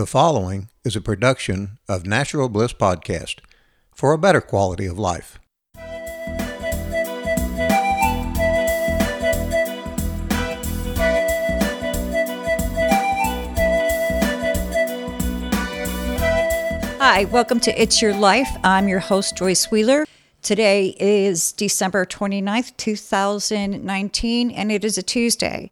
The following is a production of Natural Bliss Podcast for a better quality of life. Hi, welcome to It's Your Life. I'm your host, Joyce Wheeler. Today is December 29th, 2019, and it is a Tuesday.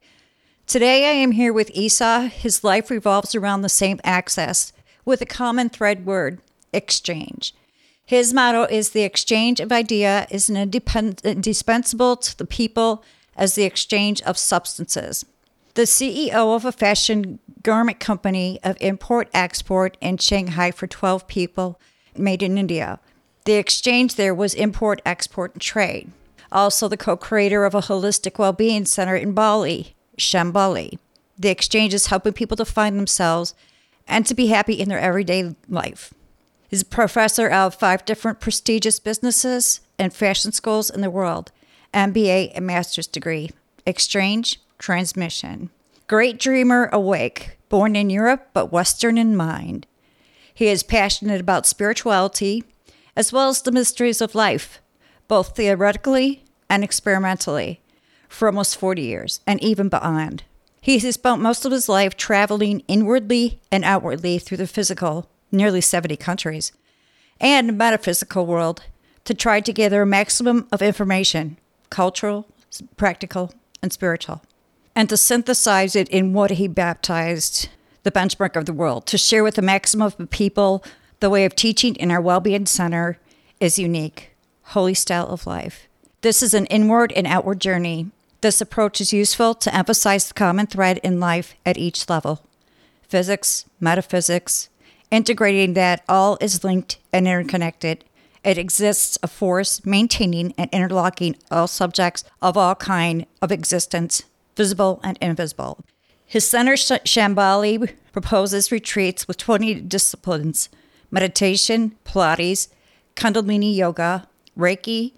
Today I am here with Esau. His life revolves around the same axis with a common thread word exchange. His motto is the exchange of idea is an indispensable to the people as the exchange of substances. The CEO of a fashion garment company of import export in Shanghai for 12 people made in India. The exchange there was import, export, and trade. Also, the co creator of a holistic well being center in Bali, Shambali. The exchange is helping people to find themselves and to be happy in their everyday life. He's a professor of five different prestigious businesses and fashion schools in the world, MBA and master's degree, exchange, transmission. Great dreamer awake, born in Europe but Western in mind. He is passionate about spirituality as well as the mysteries of life, both theoretically and experimentally for almost 40 years and even beyond. He has spent most of his life traveling inwardly and outwardly through the physical, nearly 70 countries, and metaphysical world to try to gather a maximum of information, cultural, practical, and spiritual, and to synthesize it in what he baptized the benchmark of the world, to share with the maximum of people the way of teaching in our well-being center is unique, holy style of life. This is an inward and outward journey this approach is useful to emphasize the common thread in life at each level physics, metaphysics, integrating that all is linked and interconnected. It exists a force maintaining and interlocking all subjects of all kind of existence, visible and invisible. His center, Shambhali, proposes retreats with 20 disciplines meditation, Pilates, Kundalini Yoga, Reiki,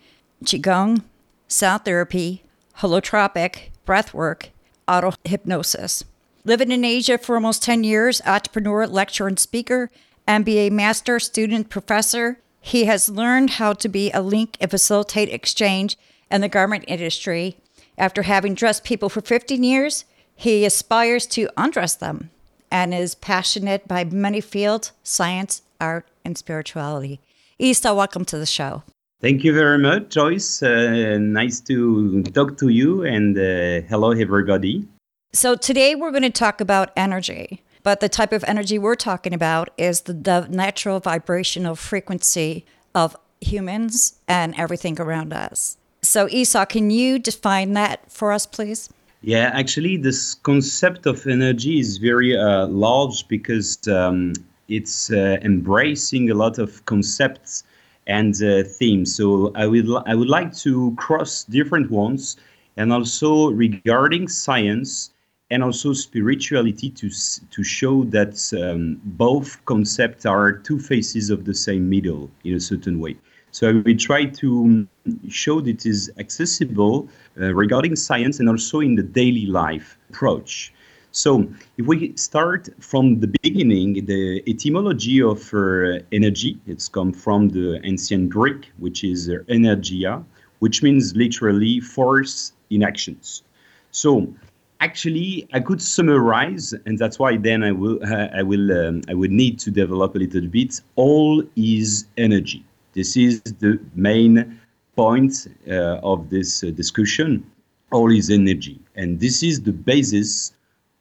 Qigong, sound therapy, holotropic, breathwork, auto hypnosis. Living in Asia for almost 10 years, entrepreneur, lecturer, and speaker, MBA master, student, professor, he has learned how to be a link and facilitate exchange in the garment industry. After having dressed people for 15 years, he aspires to undress them and is passionate by many fields science, art, and spirituality. Esau, welcome to the show. Thank you very much, Joyce. Uh, nice to talk to you, and uh, hello, everybody. So, today we're going to talk about energy, but the type of energy we're talking about is the, the natural vibrational frequency of humans and everything around us. So, Esau, can you define that for us, please? Yeah, actually, this concept of energy is very uh, large because um, it's uh, embracing a lot of concepts and uh, themes. So I would I would like to cross different ones, and also regarding science and also spirituality to to show that um, both concepts are two faces of the same middle in a certain way. So I will try to show that it is accessible uh, regarding science and also in the daily life approach. So, if we start from the beginning, the etymology of uh, energy, it's come from the ancient Greek, which is uh, energia, which means literally force in actions. So, actually, I could summarize, and that's why then I will, uh, I will, um, I will need to develop a little bit. All is energy. This is the main point uh, of this uh, discussion. All is energy, and this is the basis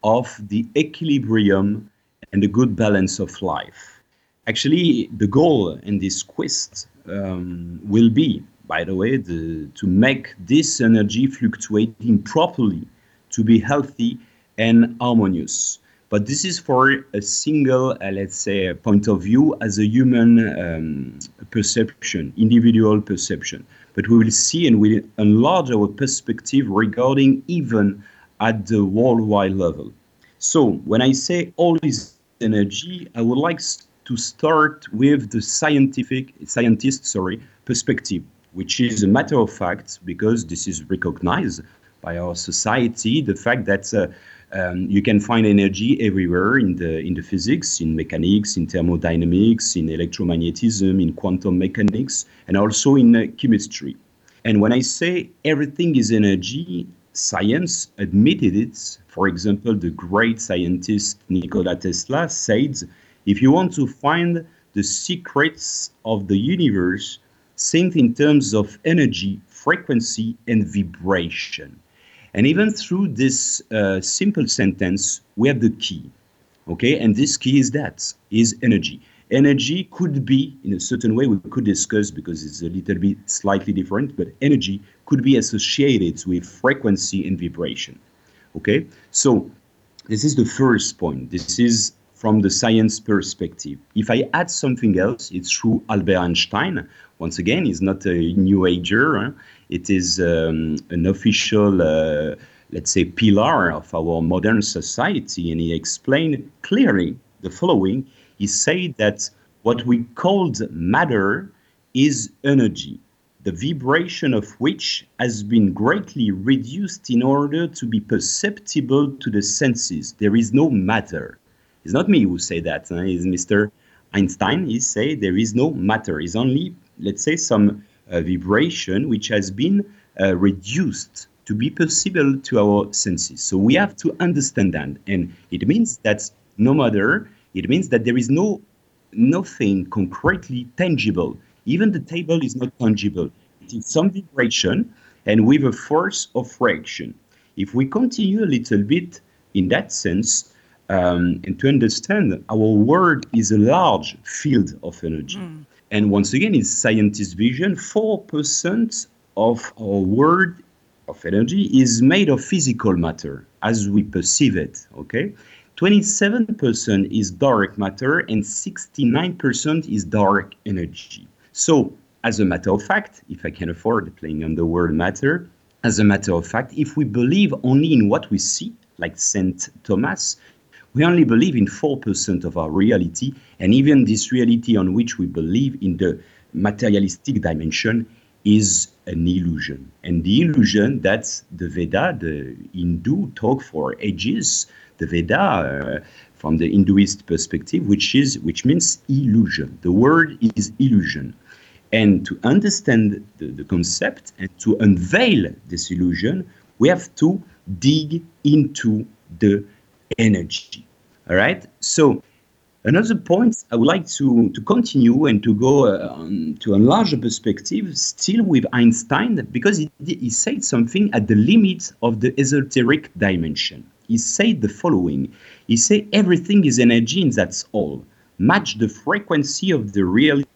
of the equilibrium and the good balance of life. Actually, the goal in this quest um, will be, by the way, the, to make this energy fluctuating properly, to be healthy and harmonious. But this is for a single, uh, let's say, point of view as a human um, perception, individual perception. But we will see and we will enlarge our perspective regarding even at the worldwide level. So when I say all is energy, I would like to start with the scientific scientist sorry perspective, which is a matter of fact because this is recognized by our society. The fact that uh, Um, you can find energy everywhere in the in the physics, in mechanics, in thermodynamics, in electromagnetism, in quantum mechanics, and also in uh, chemistry. And when I say everything is energy, science admitted it. For example, the great scientist Nikola Tesla said, if you want to find the secrets of the universe, think in terms of energy, frequency, and vibration. And even through this uh, simple sentence, we have the key. Okay, and this key is that is energy. Energy could be in a certain way we could discuss because it's a little bit slightly different, but energy could be associated with frequency and vibration. Okay, so this is the first point. This is from the science perspective. If I add something else, it's through Albert Einstein. Once again, he's not a new ager. Huh? It is um, an official, uh, let's say, pillar of our modern society. And he explained clearly the following. He said that what we called matter is energy, the vibration of which has been greatly reduced in order to be perceptible to the senses. There is no matter. It's not me who say that. Huh? It's Mr. Einstein. He say there is no matter. It's only, let's say, some uh, vibration which has been uh, reduced to be perceivable to our senses. So we have to understand that, and it means that no matter. It means that there is no nothing concretely tangible. Even the table is not tangible. It is some vibration and with a force of reaction. If we continue a little bit in that sense, um, and to understand our world is a large field of energy. Mm. And once again, in scientist vision, 4% of our world of energy is made of physical matter as we perceive it. Okay? 27% is dark matter and 69% is dark energy. So, as a matter of fact, if I can afford playing on the word matter, as a matter of fact, if we believe only in what we see, like St. Thomas, we only believe in 4% of our reality, and even this reality on which we believe in the materialistic dimension is an illusion. And the illusion that's the Veda, the Hindu talk for ages, the Veda uh, from the Hinduist perspective, which is which means illusion. The word is illusion. And to understand the, the concept and to unveil this illusion, we have to dig into the energy. All right. So another point I would like to, to continue and to go uh, to a larger perspective, still with Einstein, because he, he said something at the limit of the esoteric dimension. He said the following. He said everything is energy and that's all. Match the frequency of the reality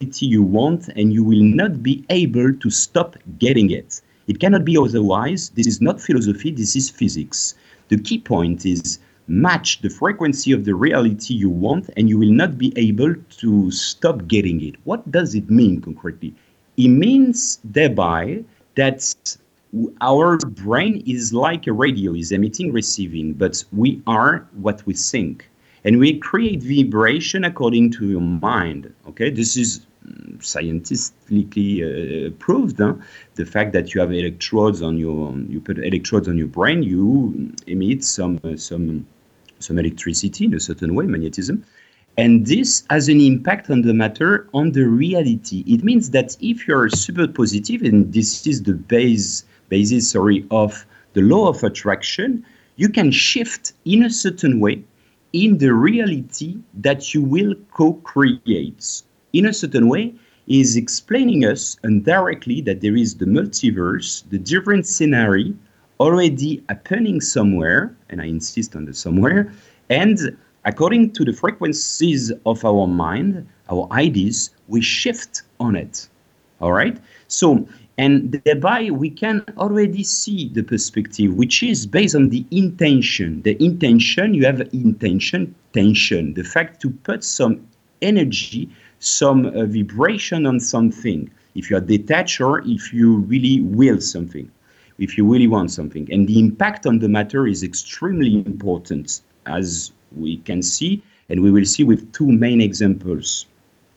you want and you will not be able to stop getting it. It cannot be otherwise. This is not philosophy, this is physics. The key point is match the frequency of the reality you want and you will not be able to stop getting it. What does it mean concretely? It means thereby that our brain is like a radio, is emitting, receiving, but we are what we think. And we create vibration according to your mind. Okay, this is scientifically uh, proved. Huh? The fact that you have electrodes on your, you put electrodes on your brain, you emit some uh, some some electricity in a certain way, magnetism. And this has an impact on the matter, on the reality. It means that if you're super positive, and this is the base basis, sorry, of the law of attraction, you can shift in a certain way in the reality that you will co-create. In a certain way, is explaining us indirectly that there is the multiverse, the different scenario already happening somewhere, and I insist on the somewhere, and according to the frequencies of our mind, our ideas, we shift on it. All right? So, and thereby we can already see the perspective, which is based on the intention. The intention, you have intention, tension, the fact to put some energy, some uh, vibration on something. If you are detached or if you really will something if you really want something. And the impact on the matter is extremely important, as we can see, and we will see with two main examples.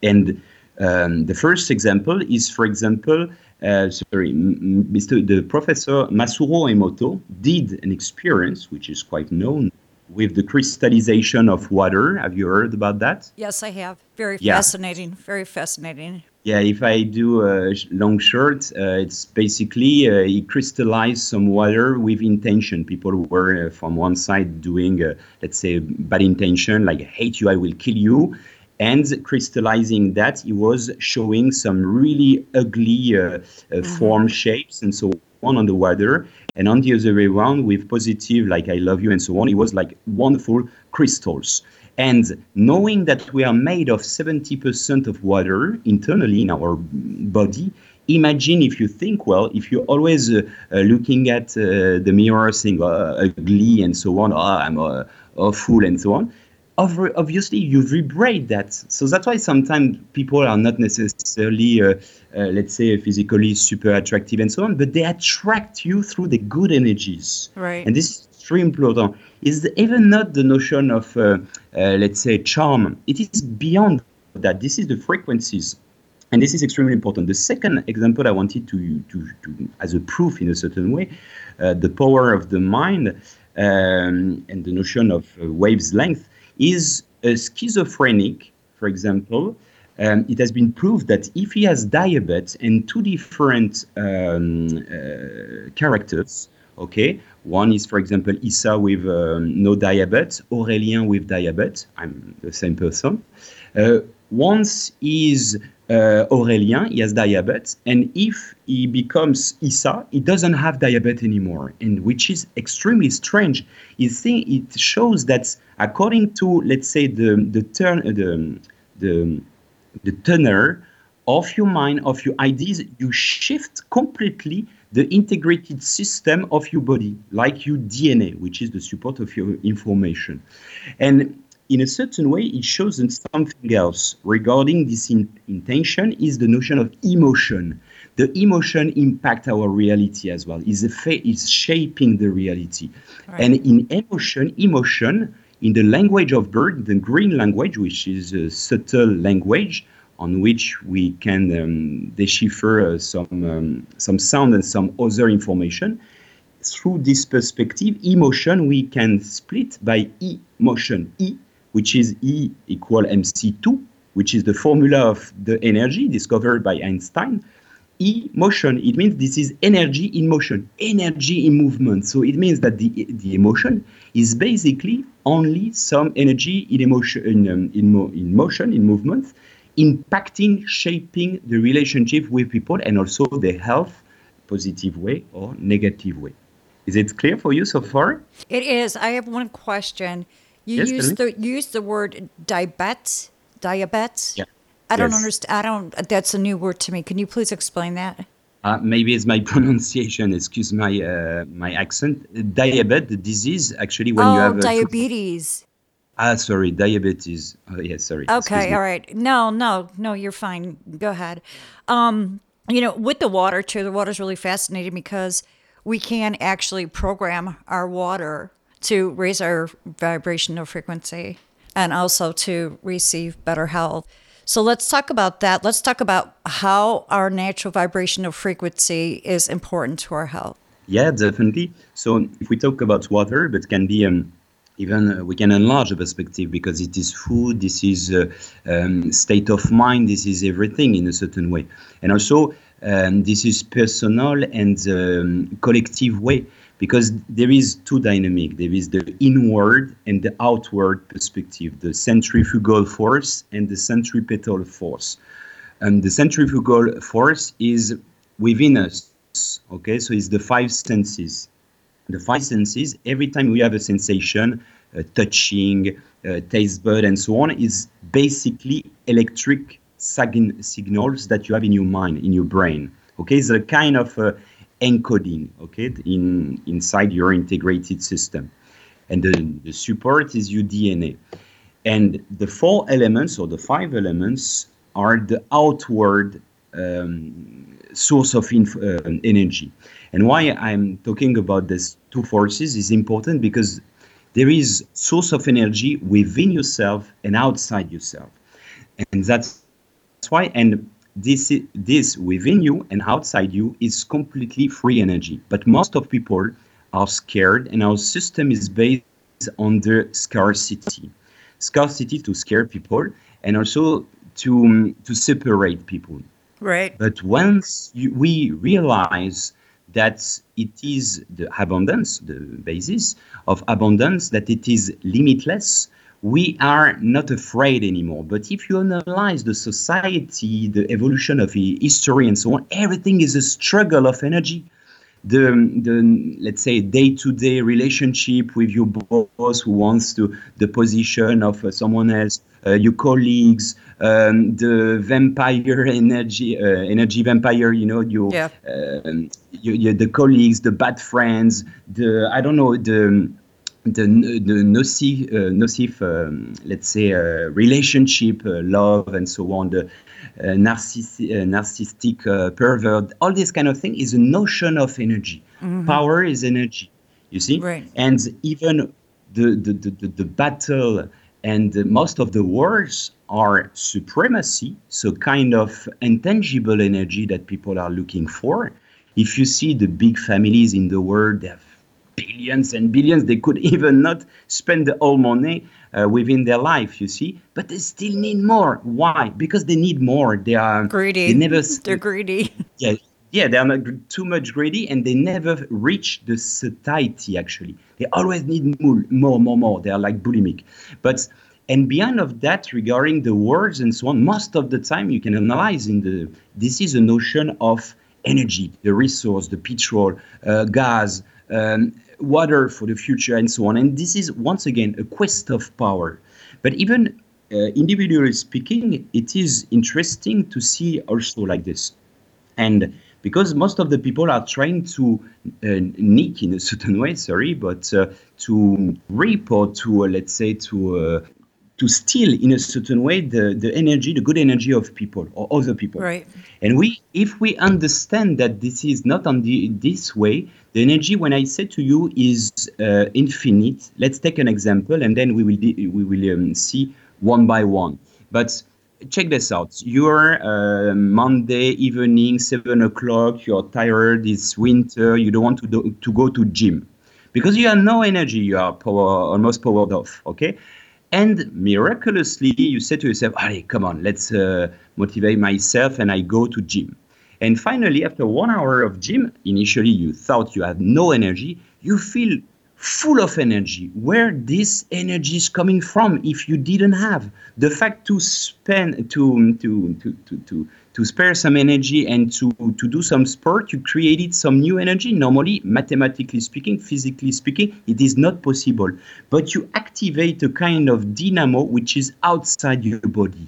And Um, the first example is, for example, uh, sorry, Mr. The professor Masaru Emoto did an experience, which is quite known, with the crystallization of water. Have you heard about that? Yes, I have. Very Yeah. fascinating. Very fascinating. Yeah, if I do a long short, uh, it's basically uh, he crystallized some water with intention. People were uh, from one side doing, uh, let's say, bad intention, like hate you, I will kill you, and crystallizing that, he was showing some really ugly uh, uh, form shapes and so on on the water, and on the other way around with positive, like I love you and so on. It was like wonderful crystals. And knowing that we are made of 70% of water internally in our body, imagine if you think well, if you're always uh, uh, looking at uh, the mirror saying uh, ugly and so on, oh, I'm uh, awful and so on, obviously you vibrate that. So that's why sometimes people are not necessarily, uh, uh, let's say, physically super attractive and so on, but they attract you through the good energies. Right. And this is extremely. Is even not the notion of, uh, uh, let's say, charm. It is beyond that. This is the frequencies. And this is extremely important. The second example I wanted to, to, to as a proof in a certain way, uh, the power of the mind um, and the notion of uh, waves length is a schizophrenic, for example. Um, it has been proved that if he has diabetes and two different um, uh, characters, okay, one is, for example, Issa with um, no diabetes, Aurélien with diabetes. I'm the same person. Uh, once is uh, Aurélien, he has diabetes, and if he becomes Issa, he doesn't have diabetes anymore, and which is extremely strange. It, think, it shows that according to, let's say, the the turn the the the tenor of your mind, of your ideas, you shift completely the integrated system of your body, like your DNA, which is the support of your information. And in a certain way, it shows something else regarding this in- intention is the notion of emotion. The emotion impact our reality as well. Is a fa- is shaping the reality, and in emotion, emotion in the language of bird, the green language, which is a subtle language on which we can um, decipher uh, some um, some sound and some other information through this perspective, emotion we can split by E motion. E, which is E equal mc2, which is the formula of the energy discovered by Einstein. E motion, it means this is energy in motion, energy in movement. So it means that the, the emotion is basically only some energy in emotion, in, um, in, mo- in motion, in movement, impacting, shaping the relationship with people and also the health, positive way or negative way. Is it clear for you so far? It is. I have one question. You Yes, use the use the word diabetes. Diabetes. Yeah. I don't understand. I don't. That's a new word to me. Can you please explain that? Uh, maybe it's my pronunciation. Excuse my uh, my accent. Diabetes, the disease, actually, when you oh, have a diabetes. Ah, sorry, diabetes. Oh, yes, sorry. Okay, all right. No, no, no, you're fine. Go ahead. Um, you know, with the water too, the water's really fascinating because we can actually program our water to raise our vibrational frequency and also to receive better health. So let's talk about that. Let's talk about how our natural vibrational frequency is important to our health. Yeah, definitely. So if we talk about water, but can be um, even uh, we can enlarge the perspective because it is food, this is uh, um, state of mind, this is everything in a certain way, and also um, this is personal and um, collective way because there is two dynamic. There is the inward and the outward perspective, the centrifugal force and the centripetal force. And the centrifugal force is within us. Okay, so it's the five senses. The five senses, every time we have a sensation, uh, touching, uh, taste bud, and so on, is basically electric sig- signals that you have in your mind, in your brain. Okay, it's a kind of uh, encoding, okay, in inside your integrated system. And the, the support is your DNA. And the four elements or the five elements are the outward um, source of inf- uh, energy. And why I'm talking about these two forces is important because there is source of energy within yourself and outside yourself. And that's why, and this this within you and outside you is completely free energy. But most of people are scared, and our system is based on the scarcity, scarcity to scare people, and also to to separate people. Right. But once you, we realize that it is the abundance, the basis of abundance, that it is limitless, we are not afraid anymore. But if you analyze the society, the evolution of history, and so on, everything is a struggle of energy. The, the let's say day-to-day relationship with your boss who wants to the position of uh, someone else, uh, your colleagues, um, the vampire energy, uh, energy vampire. You know, your, yeah. um, you, you, the colleagues, the bad friends, the I don't know the the, the nocive, uh, nocive um, let's say, uh, relationship, uh, love, and so on, the uh, narciss- uh, narcissistic uh, pervert, all this kind of thing is a notion of energy. Mm-hmm. Power is energy, you see? Right. And even the, the, the, the battle and most of the wars are supremacy, so kind of intangible energy that people are looking for. If you see the big families in the world, they have billions and billions. They could even not spend the whole money uh, within their life, you see, but they still need more. Why? Because they need more. They are greedy. They never. They're greedy. Yeah, yeah. They are not too much greedy, and they never reach the satiety. Actually, they always need more, more, more, more. They are like bulimic, but. And beyond of that, regarding the words and so on, most of the time you can analyze in the this is a notion of energy, the resource, the petrol, uh, gas, um, water for the future, and so on. And this is once again a quest of power. But even uh, individually speaking, it is interesting to see also like this. And because most of the people are trying to uh, nick in a certain way, sorry, but uh, to or to, uh, let's say, to uh, to steal in a certain way the, the energy, the good energy of people or other people. Right. And we, if we understand that this is not on the this way, the energy, when I say to you, is uh, infinite. Let's take an example, and then we will we will um, see one by one. But check this out. You're uh, Monday evening, seven o'clock. You're tired. It's winter. You don't want to do, to go to gym because you have no energy. You are power, almost powered off. Okay. And miraculously, you say to yourself, "Hey, come on, let's uh, motivate myself," and I go to gym. And finally, after one hour of gym, initially you thought you had no energy, you feel full of energy. Where this energy is coming from if you didn't have the fact to spend to to to to to, to spare some energy and to to do some sport, you created some new energy. Normally, mathematically speaking, physically speaking, it is not possible. But you activate a kind of dynamo which is outside your body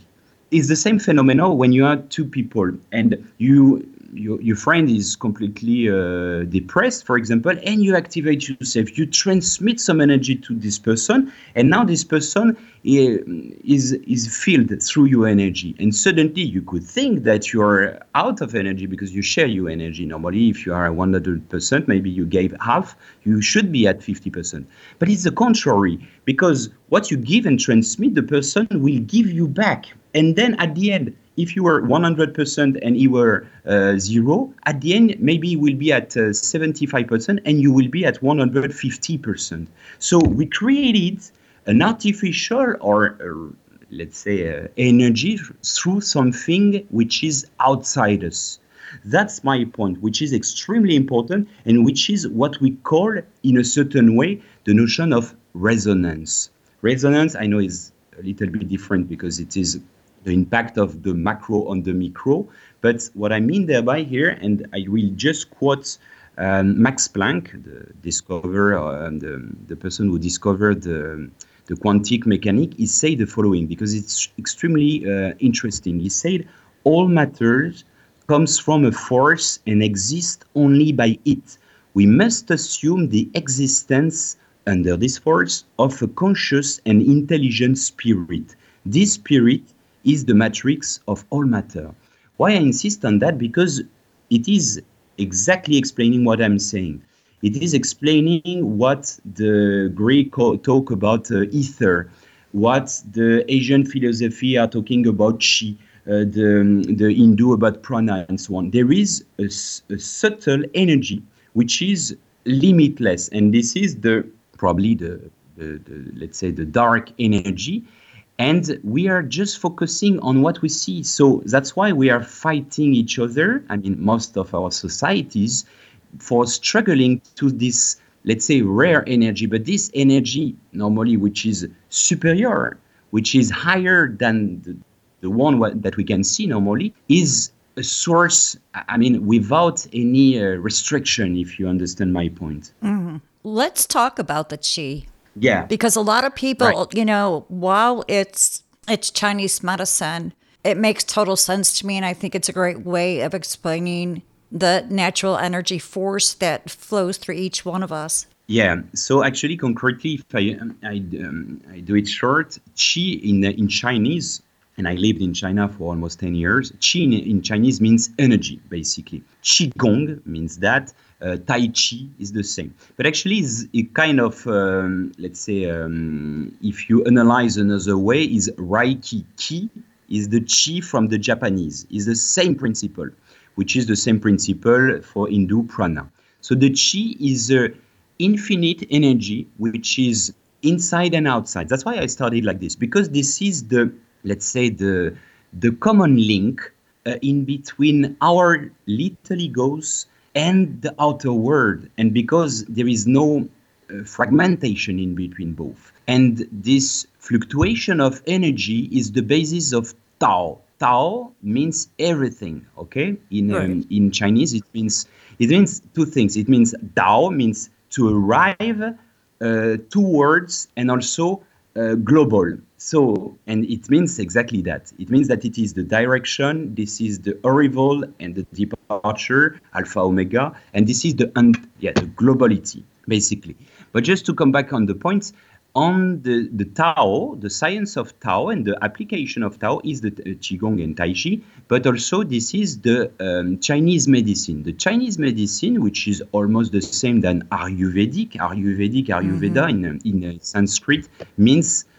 it's the same phenomenon when you are two people and you your, your friend is completely uh, depressed, for example, and you activate yourself. You transmit some energy to this person, and now this person is is filled through your energy. And suddenly, you could think that you are out of energy because you share your energy. Normally, if you are 100%, maybe you gave half. You should be at 50%. But it's the contrary because what you give and transmit, the person will give you back and then at the end, if you were 100% and you were uh, zero, at the end, maybe you will be at uh, 75% and you will be at 150%. So we created an artificial or uh, let's say uh, energy through something which is outside us. That's my point, which is extremely important and which is what we call, in a certain way, the notion of resonance. Resonance, I know, is a little bit different because it is the impact of the macro on the micro. But what I mean thereby here, and I will just quote um, Max Planck, the discoverer, uh, the, the person who discovered the, the quantum mechanic, he said the following because it's extremely uh, interesting. He said, all matter comes from a force and exists only by it. We must assume the existence under this force of a conscious and intelligent spirit. This spirit is the matrix of all matter. Why I insist on that? Because it is exactly explaining what I'm saying. It is explaining what the Greek talk about uh, ether, what the Asian philosophy are talking about chi, uh, the, the Hindu about prana and so on. There is a, a, subtle energy which is limitless, and this is the probably the, the, the let's say the dark energy. And we are just focusing on what we see. So that's why we are fighting each other. I mean, most of our societies for struggling to this, let's say, rare energy. But this energy, normally, which is superior, which is higher than the, the one that we can see normally, is a source, I mean, without any uh, restriction, if you understand my point. Mm-hmm. Let's talk about the qi. Yeah. Because a lot of people, right. you know, while it's it's Chinese medicine, it makes total sense to me and I think it's a great way of explaining the natural energy force that flows through each one of us. Yeah. So actually, concretely, if I I, um, I do it short, qi in in Chinese, and I lived in China for almost ten years. Qi in, in Chinese means energy, basically. Qigong means that. Uh, tai Chi is the same, but actually, it's a kind of um, let's say, um, if you analyze another way, is Reiki. Ki is the Qi from the Japanese. Is the same principle which is the same principle for Hindu prana. So the chi is a infinite energy which is inside and outside. That's why I started like this because this is the let's say the the common link uh, in between our little egos and the outer world, and because there is no uh, fragmentation in between both, and this fluctuation of energy is the basis of Tao. Tao means everything. Okay, in um, right. in Chinese it means it means two things. It means Tao means to arrive uh, towards and also uh, global. So, and it means exactly that. It means that it is the direction, this is the arrival and the departure, alpha, omega, and this is the, un- yeah, the globality, basically. But just to come back on the points, on the, the Tao, the science of Tao and the application of Tao is the uh, Qigong and Tai Chi, but also this is the um, Chinese medicine. The Chinese medicine, which is almost the same than Ayurvedic, Ayurvedic, Ayurveda mm-hmm. in, in uh, Sanskrit, means uh,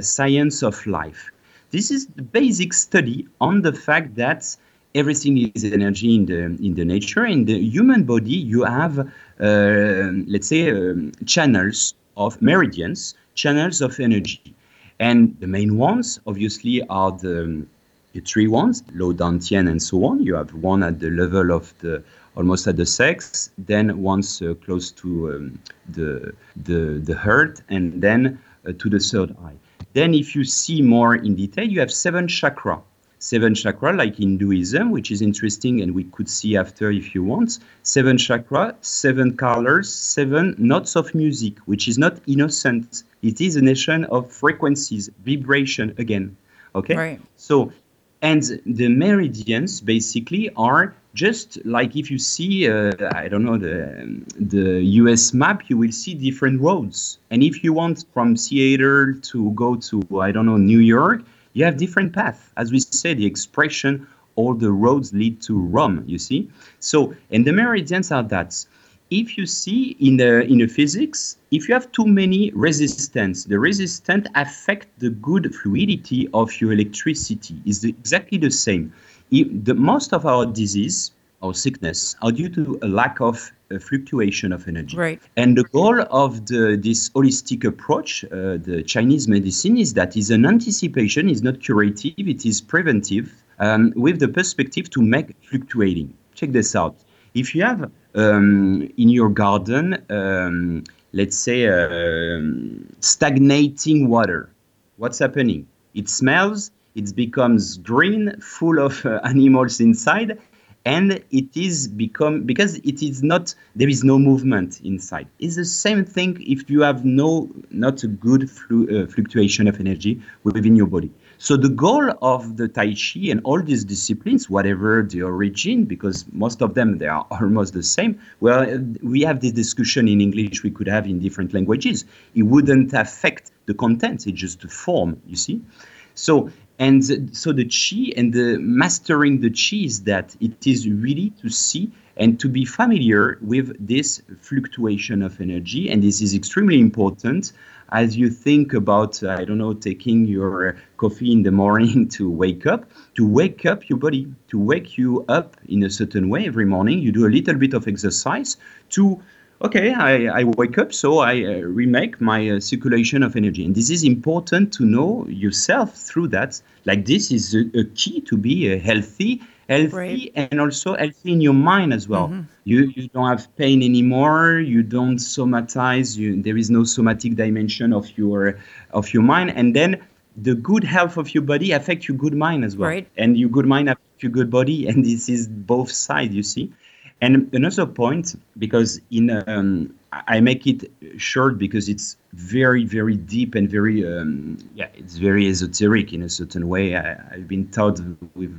science of life. This is the basic study on the fact that everything is energy in the in the nature. In the human body, you have, uh, let's say, um, channels of meridians, channels of energy. And the main ones, obviously, are the, the three ones, low Dan Tian and so on. You have one at the level of the almost at the sex, then once uh, close to um, the, the, the heart, and then uh, Uh, to the third eye. Then, if you see more in detail, you have seven chakra seven chakra, like Hinduism, which is interesting, and we could see after if you want. Seven chakra, seven colors, seven notes of music, which is not innocent. It is a nation of frequencies, vibration again. Okay? Right. So, and the meridians basically are just like if you see, uh, I don't know, the, the US map, you will see different roads. And if you want from Seattle to go to, I don't know, New York, you have different paths. As we say, the expression, all the roads lead to Rome, you see? So, and the meridians are that. If you see in the in the physics, if you have too many resistance, the resistance affect the good fluidity of your electricity. Is exactly the same. The most of our disease or sickness are due to a lack of uh, fluctuation of energy. Right. And the goal of the, this holistic approach, uh, the Chinese medicine, is that is an anticipation, is not curative, it is preventive, um, with the perspective to make fluctuating. Check this out. If you have um, in your garden, um, let's say, uh, stagnating water, what's happening? It smells, it becomes green, full of uh, animals inside, and it is become because it is not there is no movement inside. It's the same thing if you have no not a good flu, uh, fluctuation of energy within your body. So the goal of the tai chi and all these disciplines whatever the origin because most of them they are almost the same well we have this discussion in english we could have in different languages. It wouldn't affect the content it's just the form you see? So And so the chi and the mastering the chi is that it is really to see and to be familiar with this fluctuation of energy. And this is extremely important as you think about, I don't know, taking your coffee in the morning to wake up, to wake up your body, to wake you up in a certain way every morning. You do a little bit of exercise to okay, I, I, wake up, so I uh, remake my uh, circulation of energy. And this is important to know yourself through that. Like this is a, a key to be uh, healthy healthy right. and also healthy in your mind as well. Mm-hmm. You you don't have pain anymore. You don't somatize. You, there is no somatic dimension of your of your mind, and then the good health of your body affects your good mind as well. Right. And your good mind affects your good body, and this is both sides. You see. And another point, because in um, I make it short because it's very, very deep and very, um, yeah, it's very esoteric in a certain way. I, have been taught with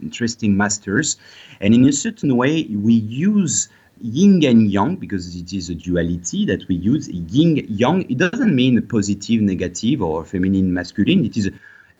interesting masters. And in a certain way, we use yin and yang because it is a duality that we use yin yang it doesn't mean positive negative or feminine masculine it is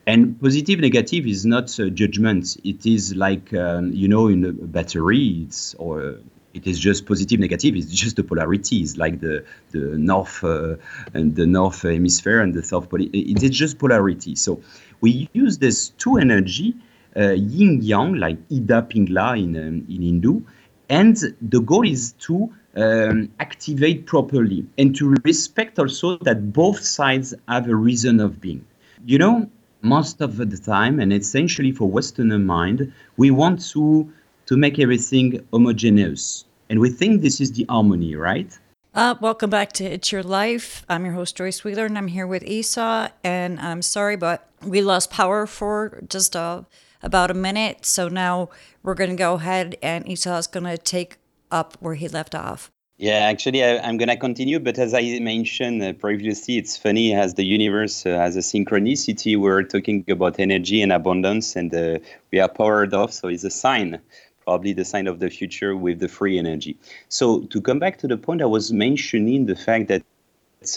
and positive negative is not a judgment it is like um, you know in a battery it's or it is just positive negative it's just the polarities like the the north uh, and the north hemisphere and the south pole it is just polarity so we use this two energy uh, yin yang, like Ida Pingla in, um, in Hindu. And the goal is to um, activate properly and to respect also that both sides have a reason of being. You know, most of the time, and essentially for Westerner mind, we want to to make everything homogeneous, and we think this is the harmony, right? Uh, welcome back to It's Your Life. I'm your host Joyce Wheeler, and I'm here with Esau. And I'm sorry, but we lost power for just a about a minute. So now we're going to go ahead and Esau's going to take up where he left off. Yeah, actually, I, am going to continue. But as I mentioned uh, previously, it's funny as the universe uh, has a synchronicity. We're talking about energy and abundance, and uh, we are powered off. So it's a sign, probably the sign of the future with the free energy. So to come back to the point, I was mentioning the fact that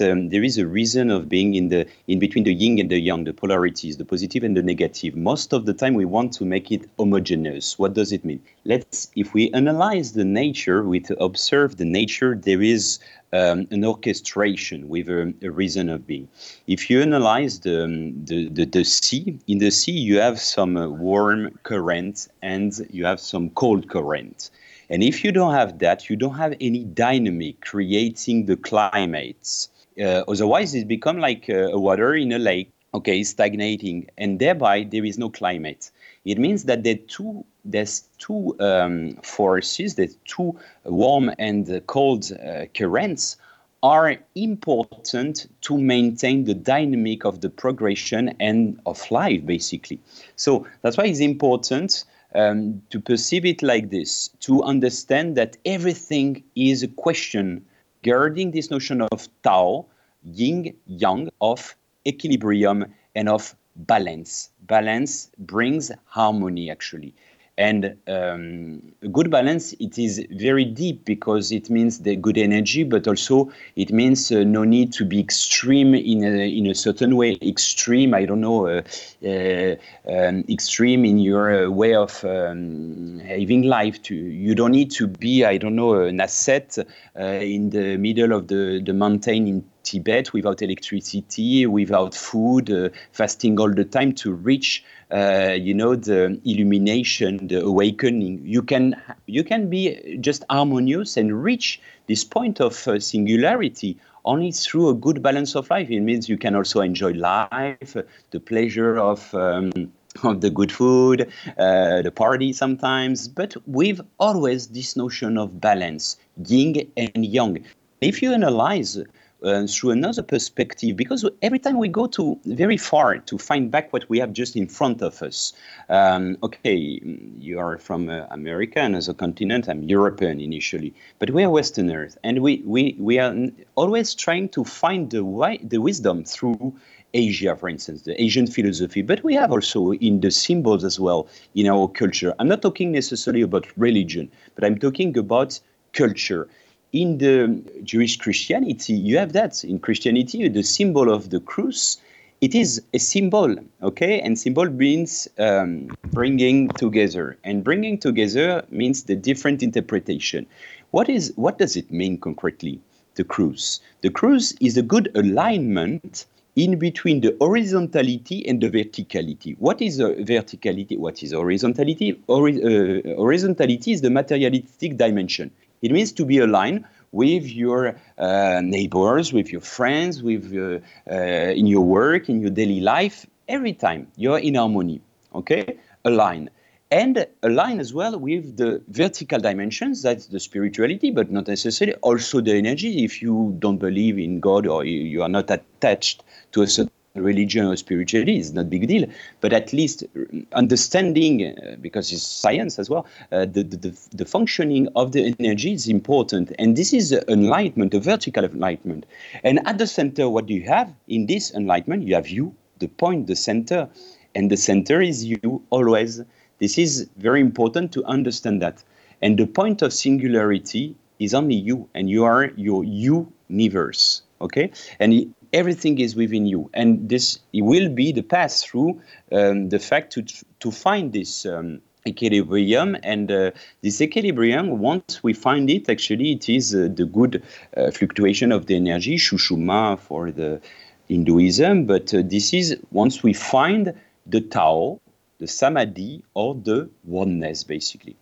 um, there is a reason of being in the in between the yin and the yang, the polarities, the positive and the negative. Most of the time, we want to make it homogeneous. What does it mean? Let's, if we analyze the nature, we observe the nature, there is um, an orchestration with a, a, reason of being. If you analyze the, um, the, the, the, sea, in the sea you have some uh, warm current and you have some cold current. And if you don't have that, you don't have any dynamic creating the climates. Uh, otherwise, it become like uh, water in a lake, okay, stagnating, and thereby there is no climate. It means that there two, there's two um, forces, there's two warm and cold uh, currents are important to maintain the dynamic of the progression and of life, basically. So that's why it's important um, to perceive it like this, to understand that everything is a question guarding this notion of Tao, yin, yang, of equilibrium, and of balance. Balance brings harmony, actually. And um, good balance, it is very deep because it means the good energy, but also it means uh, no need to be extreme in a, in a certain way. Extreme, I don't know, uh, uh, um, extreme in your uh, way of um, living life. To you don't need to be, I don't know, an asset uh, in the middle of the the mountain in Tibet without electricity, without food, uh, fasting all the time to reach, uh, you know, the illumination, the awakening. You can you can be just harmonious and reach this point of uh, singularity only through a good balance of life. It means you can also enjoy life, the pleasure of. Um, of the good food, uh, the party sometimes, but with always this notion of balance, yin and yang. If you analyze uh, through another perspective because every time we go to very far to find back what we have just in front of us um, okay you are from uh, america and as a continent i'm european initially but we are westerners and we, we, we are always trying to find the, wi- the wisdom through Asia, for instance, the Asian philosophy, but we have also in the symbols as well in our culture. I'm not talking necessarily about religion, but I'm talking about culture in the Jewish Christianity, you have that. In Christianity, the symbol of the cross it is a symbol, okay? And symbol means um, bringing together, and bringing together means the different interpretation. What is what does it mean concretely? The cross. The cross is a good alignment in between the horizontality and the verticality. What is verticality? What is horizontality? Hori- uh, horizontality is the materialistic dimension. It means to be aligned with your uh, neighbors, with your friends, with uh, in your work, in your daily life. Every time you're in harmony, okay, align, and align as well with the vertical dimensions. That's the spirituality, but not necessarily also the energy. If you don't believe in God or you are not attached to a certain religion or spirituality is not big deal, but at least understanding, uh, because it's science as well, uh, the, the, the functioning of the energy is important. And this is enlightenment, a vertical enlightenment. And at the center, what do you have in this enlightenment? You have you, the point, the center, and the center is you always. This is very important to understand that. And the point of singularity is only you, and you are your universe. Okay, and everything is within you. And this will be the path through um, the fact to to find this um, equilibrium. And uh, this equilibrium once we find it actually it is uh, the good uh, fluctuation of the energy sushumna for the hinduism. But uh, this is once we find the tao the samadhi or the oneness basically.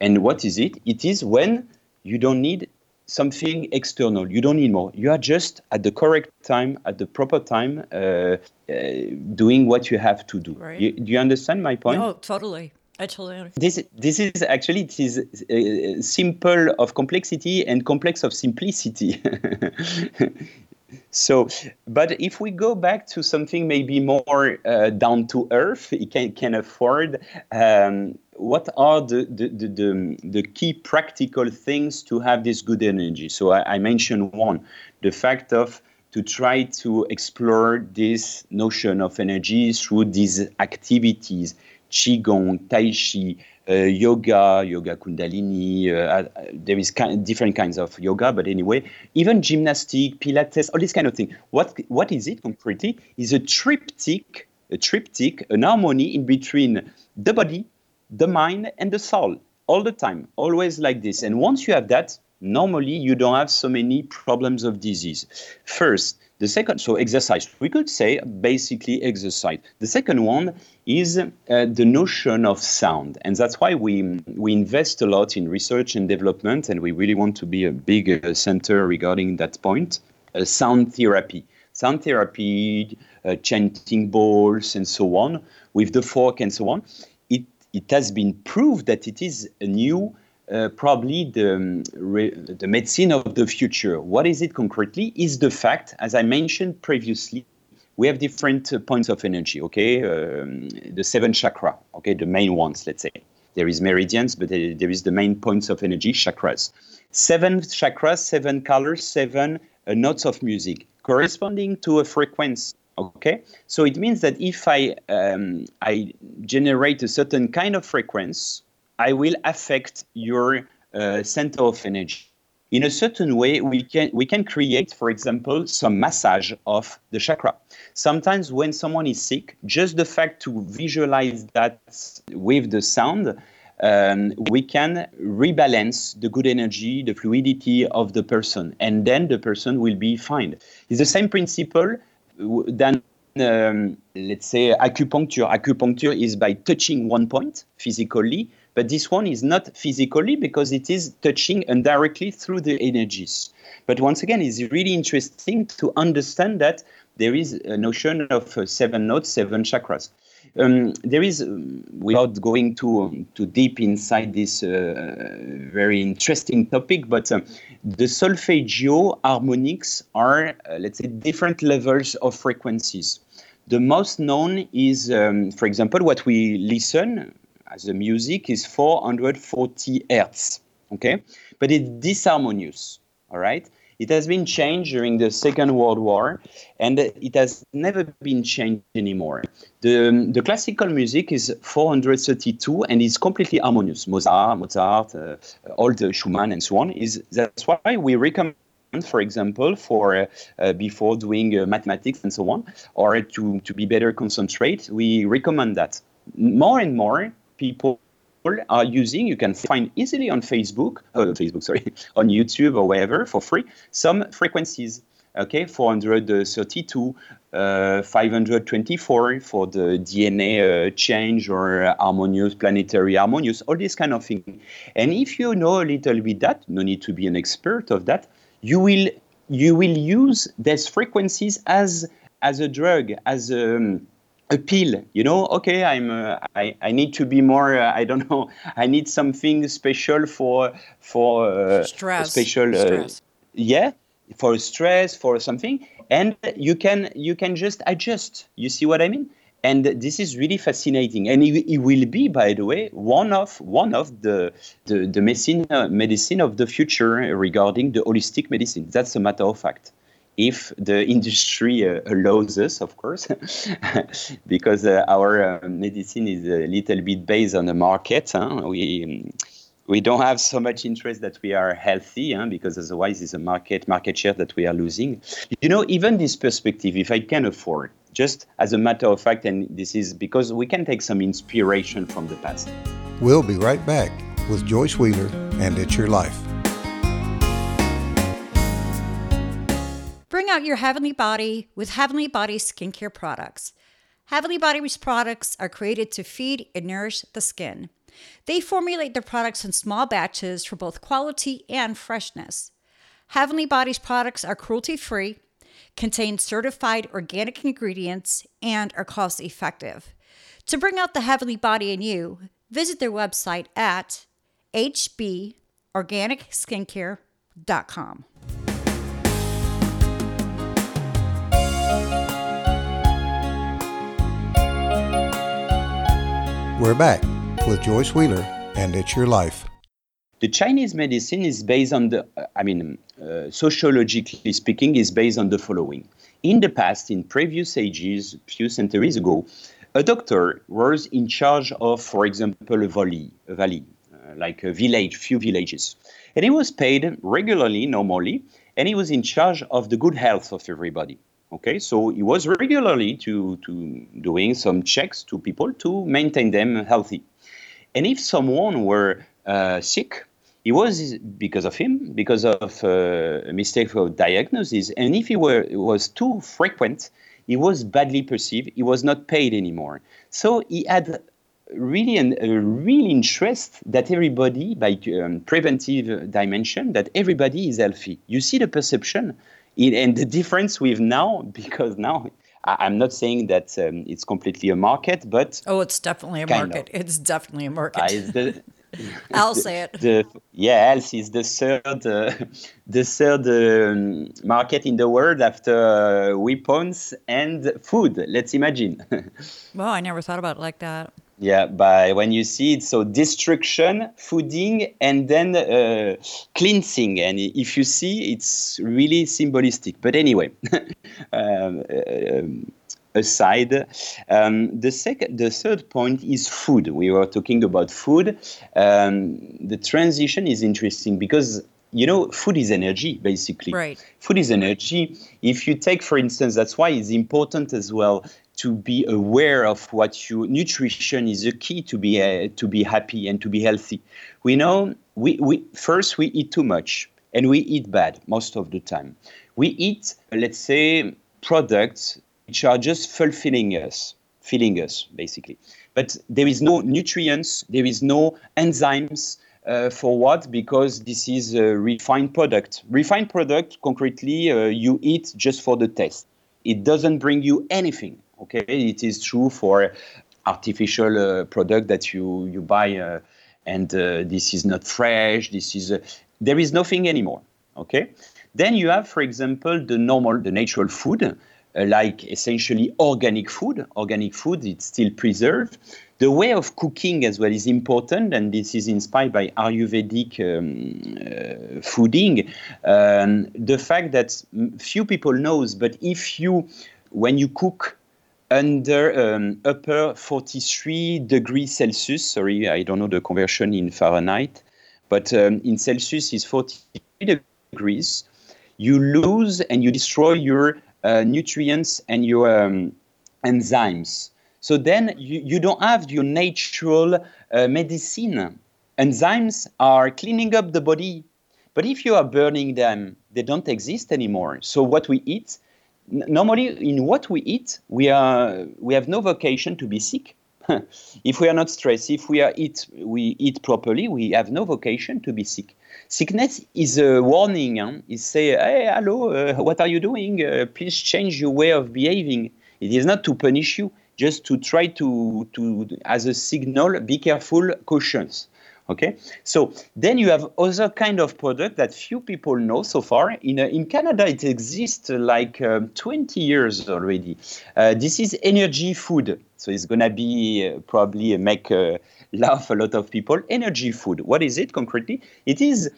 And what is it? It is when you don't need something external. You don't need more. You are just at the correct time, at the proper time, uh, uh, doing what you have to do. Right. You, do you understand my point? No, totally. I totally understand. This this is actually it is uh, simple of complexity and complex of simplicity. so, but if we go back to something maybe more uh, down to earth, it can can afford. Um, what are the, the, the, the, key practical things to have this good energy? So I, I mentioned one, the fact of to try to explore this notion of energy through these activities, qigong, tai chi, uh, yoga, yoga kundalini. Uh, uh, there is different kinds of yoga, but anyway, even gymnastic, pilates, all this kind of thing. What what is it concretely? Is a triptych, a triptych, an harmony in between the body, the mind and the soul all the time, always like this. And once you have that, normally you don't have so many problems of disease. First, the second, so exercise, we could say basically exercise. The second one is uh, the notion of sound. And that's why we, we invest a lot in research and development, and we really want to be a big uh, center regarding that point. Uh, sound therapy. Sound therapy, uh, chanting bowls, and so on, with the fork and so on it has been proved that it is a new, uh, probably the, um, re, the medicine of the future. What is it concretely? Is the fact, as I mentioned previously, we have different uh, points of energy. Okay, um, the seven chakra. Okay, the main ones. Let's say there is meridians, but there is the main points of energy, chakras. Seven chakras, seven colors, seven uh, notes of music corresponding to a frequency Okay, so it means that if I um, I generate a certain kind of frequency, I will affect your uh, center of energy. In a certain way, we can we can create, for example, some massage of the chakra. Sometimes when someone is sick, just the fact to visualize that with the sound, um, we can rebalance the good energy, the fluidity of the person, and then the person will be fine. It's the same principle than um, let's say acupuncture. Acupuncture is by touching one point physically, but this one is not physically because it is touching indirectly through the energies. But once again, it's really interesting to understand that there is a notion of uh, seven nodes, seven chakras. Um, there is, um, without going too too deep inside this uh, very interesting topic, but um, the solfeggio harmonics are, uh, let's say, different levels of frequencies. The most known is, um, for example, what we listen as a music is 440 hertz. Okay, but it's disharmonious. All right. It has been changed during the Second World War, and it has never been changed anymore. The, the classical music is 432 and is completely harmonious. Mozart, Mozart, uh, all the Schumann, and so on. Is that's why we recommend for example, for uh, uh, before doing uh, mathematics and so on, or to, to be better concentrate, we recommend that. More and more people are using, you can find easily on Facebook, uh, Facebook, sorry, on YouTube or wherever for free, some frequencies. Okay, 432, uh, 524 for the DNA uh, change or harmonious, planetary harmonious, all this kind of thing. And if you know a little bit that, no need to be an expert of that, you will you will use these frequencies as as a drug, as a um, a pill you know? Okay i'm uh, I, I need to be more uh, i don't know i need something special for for uh, stress special uh, stress. yeah for stress for something. And you can you can just adjust. You see what i mean? And this is really fascinating. And it, it will be by the way one of one of the the, the medicine uh, medicine of the future regarding the holistic medicine. That's a matter of fact if the industry uh, allows us, of course, because uh, our uh, medicine is a little bit based on the market. Huh? We we don't have so much interest that we are healthy, huh? because otherwise it's a market market share that we are losing. You know, even this perspective, if I can afford, just as a matter of fact, and this is because we can take some inspiration from the past. We'll be right back with Joyce Wheeler and It's Your Life. Out your heavenly body with Heavenly Body skincare products. Heavenly Body's products are created to feed and nourish the skin. They formulate their products in small batches for both quality and freshness. Heavenly Body's products are cruelty free, contain certified organic ingredients, and are cost effective. To bring out the Heavenly Body in you, visit their website at hborganicskincare.com. We're back with Joyce Wheeler and It's Your Life. The Chinese medicine is based on the, I mean, uh, sociologically speaking, is based on the following. In the past, in previous ages, few centuries ago, a doctor was in charge of, for example, a valley, a valley uh, like a village, few villages. And he was paid regularly, normally, and he was in charge of the good health of everybody. Okay, so he was regularly to, to doing some checks to people to maintain them healthy. And if someone were uh, sick, it was because of him, because of uh, a mistake of diagnosis. And if he were it was too frequent, he was badly perceived. He was not paid anymore. So he had really an, a real interest that everybody, by um, preventive dimension, that everybody is healthy. You see the perception it, and the difference with now, because now I, am not saying that um, it's completely a market, but oh, it's definitely a market. Of. It's definitely a market. Uh, the, I'll say it. The, yeah, health is the third, uh, the third um, market in the world after uh, weapons and food. Let's imagine. well, I never thought about it like that. Yeah, by when you see it, so destruction, fooding, and then uh, cleansing. And if you see, it's really symbolistic. But anyway, um, uh, aside, um, the second, the third point is food. We were talking about food. Um, the transition is interesting because you know, food is energy, basically. Right. Food is energy. If you take, for instance, that's why it's important as well to be aware of what you nutrition is a key to be uh, to be happy and to be healthy. We know we, we first we eat too much and we eat bad most of the time. We eat, let's say, products which are just fulfilling us, filling us basically. But there is no nutrients, there is no enzymes, uh, for what? Because this is a refined product. Refined product, concretely, uh, you eat just for the taste. It doesn't bring you anything. Okay, it is true for artificial uh, product that you you buy, uh, and uh, this is not fresh. This is uh, there is nothing anymore. Okay, then you have, for example, the normal, the natural food. Like essentially organic food. Organic food, it's still preserved the way of cooking as well is important, and this is inspired by Ayurvedic um, uh, fooding. Um, the fact that few people knows, but if you, when you cook under um, upper 43 degrees Celsius, sorry, I don't know the conversion in Fahrenheit, but um, in Celsius is 43 degrees, you lose and you destroy your uh, nutrients and your um, enzymes. So then you, you don't have your natural uh, medicine. Enzymes are cleaning up the body, but if you are burning them, they don't exist anymore. So what we eat, normally in what we eat, we are we have no vocation to be sick. if we are not stressed, if we are eat we eat properly, we have no vocation to be sick. Sickness is a warning. Huh? It say, hey, hello, uh, what are you doing? Uh, please change your way of behaving. It is not to punish you, just to try to to as a signal, be careful, cautious. Okay, so then you have other kind of product that few people know so far. In uh, in Canada, it exists like um, 20 years already. Uh, this is energy food, so it's gonna be uh, probably make uh, laugh a lot of people. Energy food. What is it concretely? It is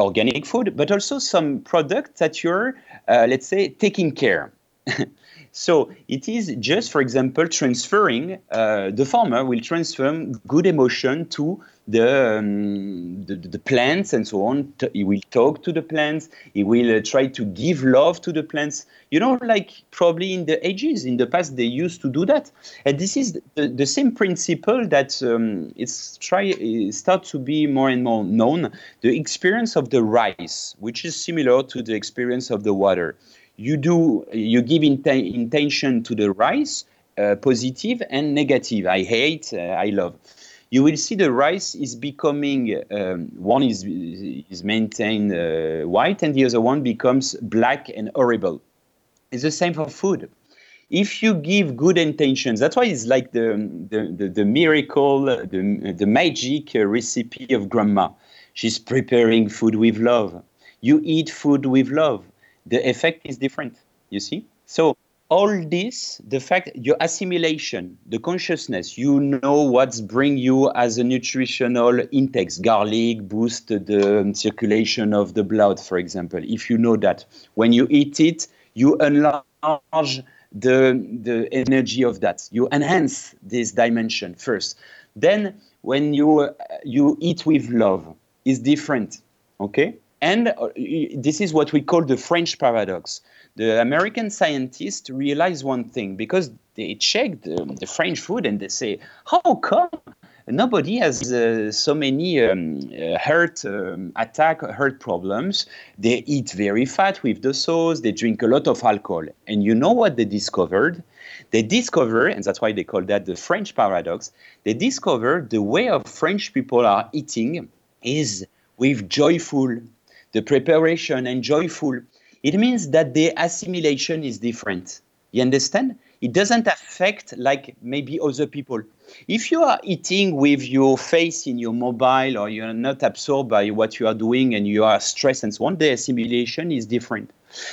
organic food, but also some product that you're, uh, let's say, taking care. So it is just, for example, transferring, uh, the farmer will transfer good emotion to the, um, the, the, plants and so on. He will talk to the plants. He will uh, try to give love to the plants. You know, like probably in the ages, in the past, they used to do that. And this is the, the same principle that um, it's try start to be more and more known. The experience of the rice, which is similar to the experience of the water you do you give int- intention to the rice uh, positive and negative i hate uh, i love you will see the rice is becoming um, one is is maintained uh, white and the other one becomes black and horrible. It's the same for food. If you give good intentions that's why it's like the the, the, the miracle the, the magic recipe of grandma. She's preparing food with love. You eat food with love. The effect is different you see? So all this the fact your assimilation the consciousness you know what's bring you as a nutritional intakes garlic boost the um, circulation of the blood for example. If you know that when you eat it you enlarge the the energy of that. You enhance this dimension first. Then when you uh, you eat with love is different okay and uh, this is what we call the French paradox. The American scientists realize one thing because they check the, the French food and they say, how come nobody has uh, so many um, uh, heart um, attack, heart problems? They eat very fat with the sauce, they drink a lot of alcohol. And you know what they discovered? They discover, and that's why they call that the French paradox, they discover the way of French people are eating is with joyful the preparation and joyful, it means that the assimilation is different. You understand? It doesn't affect like maybe other people. If you are eating with your face in your mobile or you're not absorbed by what you are doing and you are stressed and so on, the assimilation is different.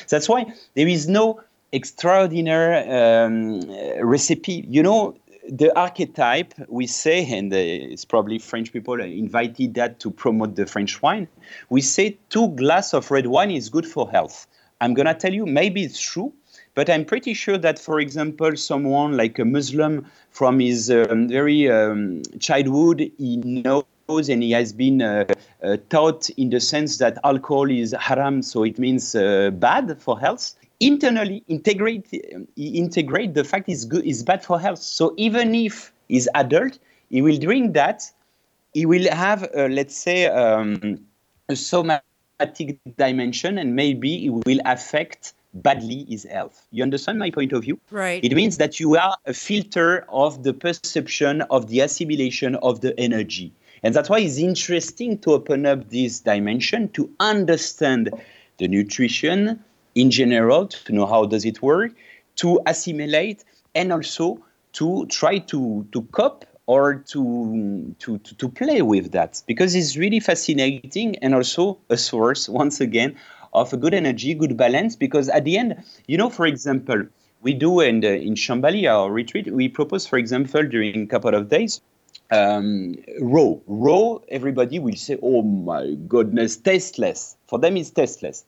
That's why there is no extraordinary um, recipe. You know, the archetype we say, and uh, it's probably French people invited that to promote the French wine. We say two glass of red wine is good for health. I'm gonna tell you, maybe it's true, but I'm pretty sure that, for example, someone like a Muslim from his um, very um, childhood, he knows and he has been uh, uh, taught in the sense that alcohol is haram, so it means uh, bad for health internally integrate integrate the fact is good is bad for health. So even if he's adult, he will drink that. He will have, uh, let's say, um, a somatic dimension, and maybe it will affect badly his health. You understand my point of view? Right. It means that you are a filter of the perception of the assimilation of the energy. And that's why it's interesting to open up this dimension to understand the nutrition, in general to know how does it work to assimilate and also to try to to cope or to, to, to, play with that because it's really fascinating and also a source once again of a good energy good balance because at the end you know for example we do in, the, in Shambali, our retreat, we propose, for example, during a couple of days, um, raw. Raw, everybody will say, oh my goodness, tasteless. For them, it's tasteless.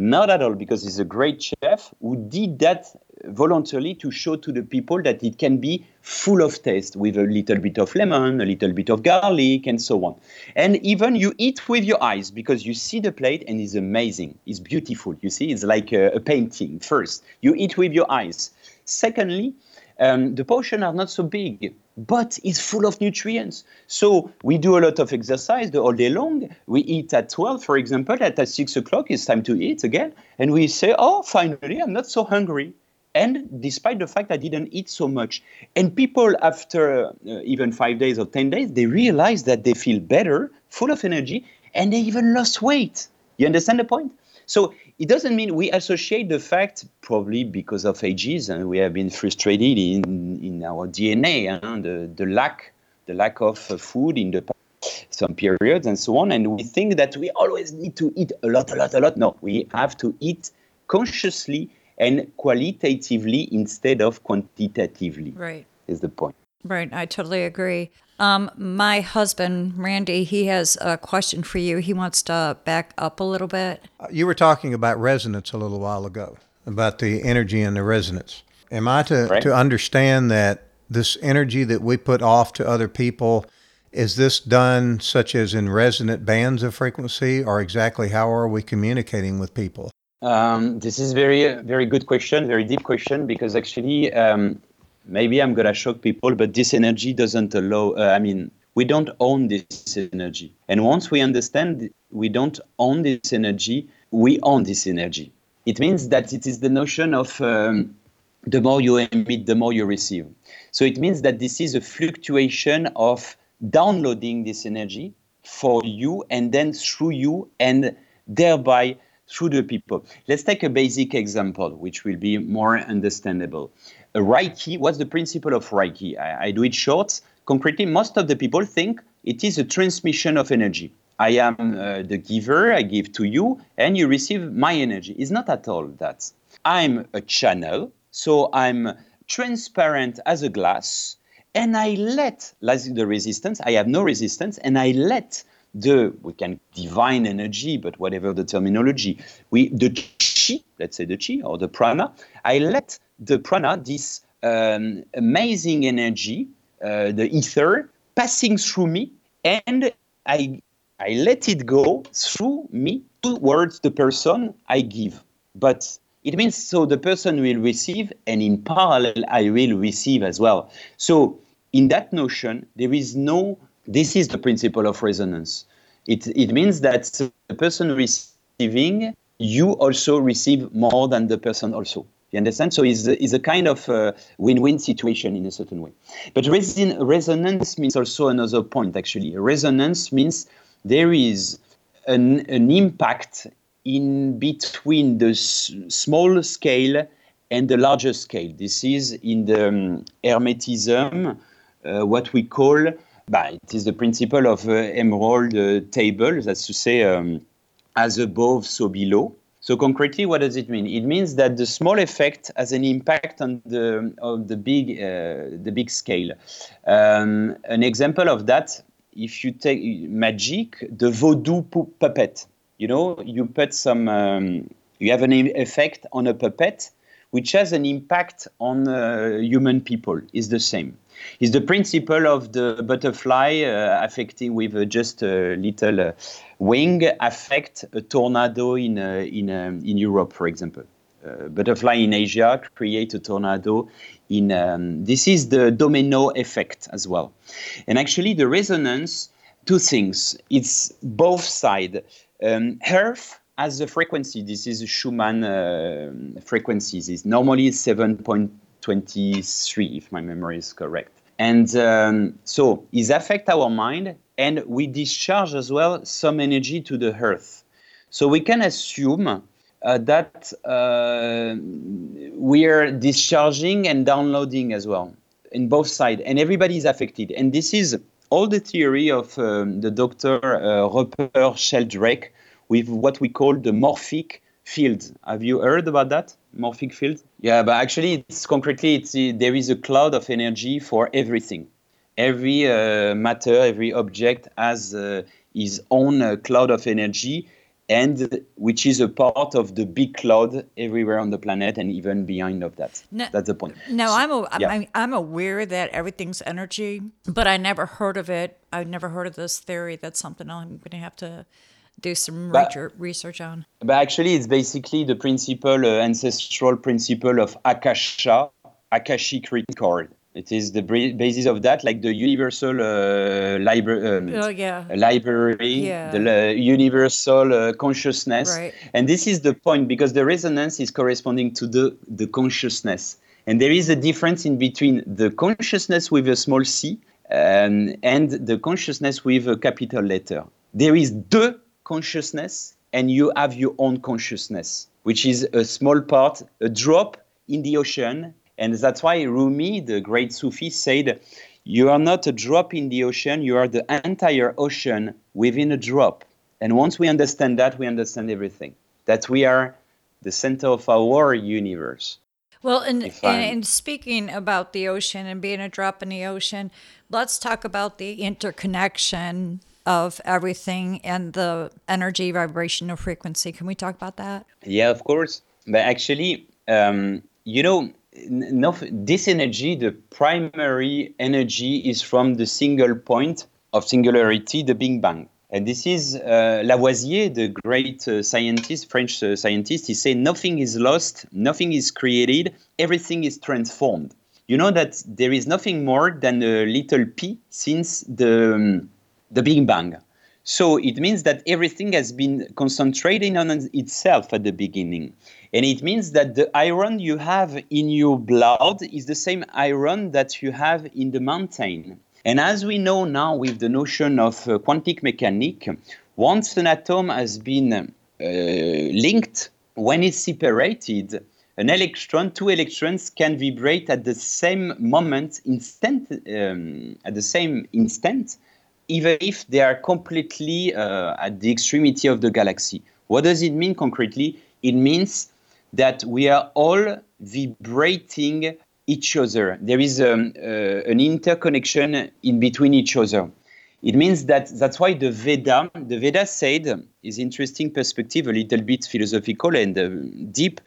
Not at all, because he's a great chef who did that voluntarily to show to the people that it can be full of taste with a little bit of lemon, a little bit of garlic, and so on. And even you eat with your eyes because you see the plate and it's amazing. It's beautiful. You see, it's like a, a painting. First, you eat with your eyes. Secondly, um, the portions are not so big, but it's full of nutrients. So we do a lot of exercise the all day long. We eat at 12, for example, at, at 6 o'clock, it's time to eat again. And we say, oh, finally, I'm not so hungry. And despite the fact I didn't eat so much. And people, after uh, even five days or 10 days, they realize that they feel better, full of energy, and they even lost weight. You understand the point? So it doesn't mean we associate the fact, probably because of ages, and we have been frustrated in, in our DNA, and the, the lack the lack of uh, food in the some periods and so on. And we think that we always need to eat a lot, a lot, a lot. No, we have to eat consciously and qualitatively instead of quantitatively. Right. Is the point. Right. I totally agree. Um, my husband, Randy, he has a question for you. He wants to back up a little bit. You were talking about resonance a little while ago, about the energy and the resonance. Am I to, right. to understand that this energy that we put off to other people, is this done such as in resonant bands of frequency, or exactly how are we communicating with people? Um, this is very, very good question, very deep question, because actually um, maybe I'm going to shock people, but this energy doesn't allow, uh, I mean, we don't own this energy. And once we understand we don't own this energy, we own this energy. It means that it is the notion of um, the more you emit, the more you receive. So it means that this is a fluctuation of downloading this energy for you and then through you and thereby through the people. Let's take a basic example, which will be more understandable. Reiki, what's the principle of Reiki? I, I do it short. Concretely, most of the people think it is a transmission of energy. I am uh, the giver, I give to you, and you receive my energy. It's not at all that. I'm a channel, so I'm transparent as a glass, and I let, the resistance, I have no resistance, and I let the, we can divine energy, but whatever the terminology, we, the chi, let's say the chi or the prana, I let the prana, this um, amazing energy, uh, the ether, passing through me, and I, I let it go through me towards the person I give. But it means so the person will receive, and in parallel, I will receive as well. So, in that notion, there is no, this is the principle of resonance. It, it means that the person receiving, you also receive more than the person also. You understand? So it's, it's a kind of uh, win-win situation in a certain way. But reson- resonance means also another point, actually. Resonance means there is an, an impact in between the s- small scale and the larger scale. This is in the um, Hermetism, uh, what we call, bah, it is the principle of uh, emerald uh, table, that's to say, um, as above, so below. So concretely, what does it mean? It means that the small effect has an impact on the of the big uh, the big scale. Um, an example of that, if you take magic, the voodoo pu- puppet. You know, you put some, um, you have an effect on a puppet, which has an impact on uh, human people. Is the same is the principle of the butterfly uh, affecting with uh, just a little uh, wing affect a tornado in uh, in um, in Europe, for example. Uh, butterfly in Asia create a tornado. In um, this is the domino effect as well, and actually the resonance. Two things. It's both side. Um, Earth has a frequency. This is Schumann uh, frequencies. It's normally seven point 23, if my memory is correct. And um, so it affects our mind, and we discharge as well some energy to the earth. So we can assume uh, that uh, we are discharging and downloading as well in both sides, and everybody is affected. And this is all the theory of um, the doctor uh, Rupert Sheldrake with what we call the morphic field. Have you heard about that? Morphic field? Yeah, but actually, it's concretely, it's, there is a cloud of energy for everything. Every uh, matter, every object has uh, his own uh, cloud of energy, and which is a part of the big cloud everywhere on the planet and even behind of that. No, That's the point. No, so, I'm, a, yeah. I'm I'm aware that everything's energy, but I never heard of it. I've never heard of this theory. That's something I'm going to have to do some but, research on. But actually, it's basically the principle, uh, ancestral principle of Akasha, Akashic record. It is the basis of that, like the universal uh, libra- um, oh, yeah. library, yeah. the uh, universal uh, consciousness. Right. And this is the point because the resonance is corresponding to the, the consciousness. And there is a difference in between the consciousness with a small c um, and the consciousness with a capital letter. There is the consciousness and you have your own consciousness, which is a small part, a drop in the ocean and that's why Rumi, the great Sufi, said, You are not a drop in the ocean, you are the entire ocean within a drop. And once we understand that, we understand everything. That we are the center of our universe. Well, and, and, speaking about the ocean and being a drop in the ocean, let's talk about the interconnection of everything and the energy, vibration, of frequency. Can we talk about that? Yeah, of course. But actually, um, you know, no, this energy, the primary energy, is from the single point of singularity, the Big Bang. And this is uh, Lavoisier, the great uh, scientist, French uh, scientist. He said, Nothing is lost, nothing is created, everything is transformed. You know that there is nothing more than a little p since the, um, the Big Bang. So it means that everything has been concentrating on itself at the beginning. And it means that the iron you have in your blood is the same iron that you have in the mountain. And as we know now with the notion of uh, quantum mechanics, once an atom has been uh, linked, when it's separated, an electron, two electrons can vibrate at the same moment, instant, um, at the same instant, even if they are completely uh, at the extremity of the galaxy. What does it mean concretely? It means that we are all vibrating each other. There is um, uh, an interconnection in between each other. It means that that's why the Veda, the Veda said, is interesting perspective, a little bit philosophical and uh, deep.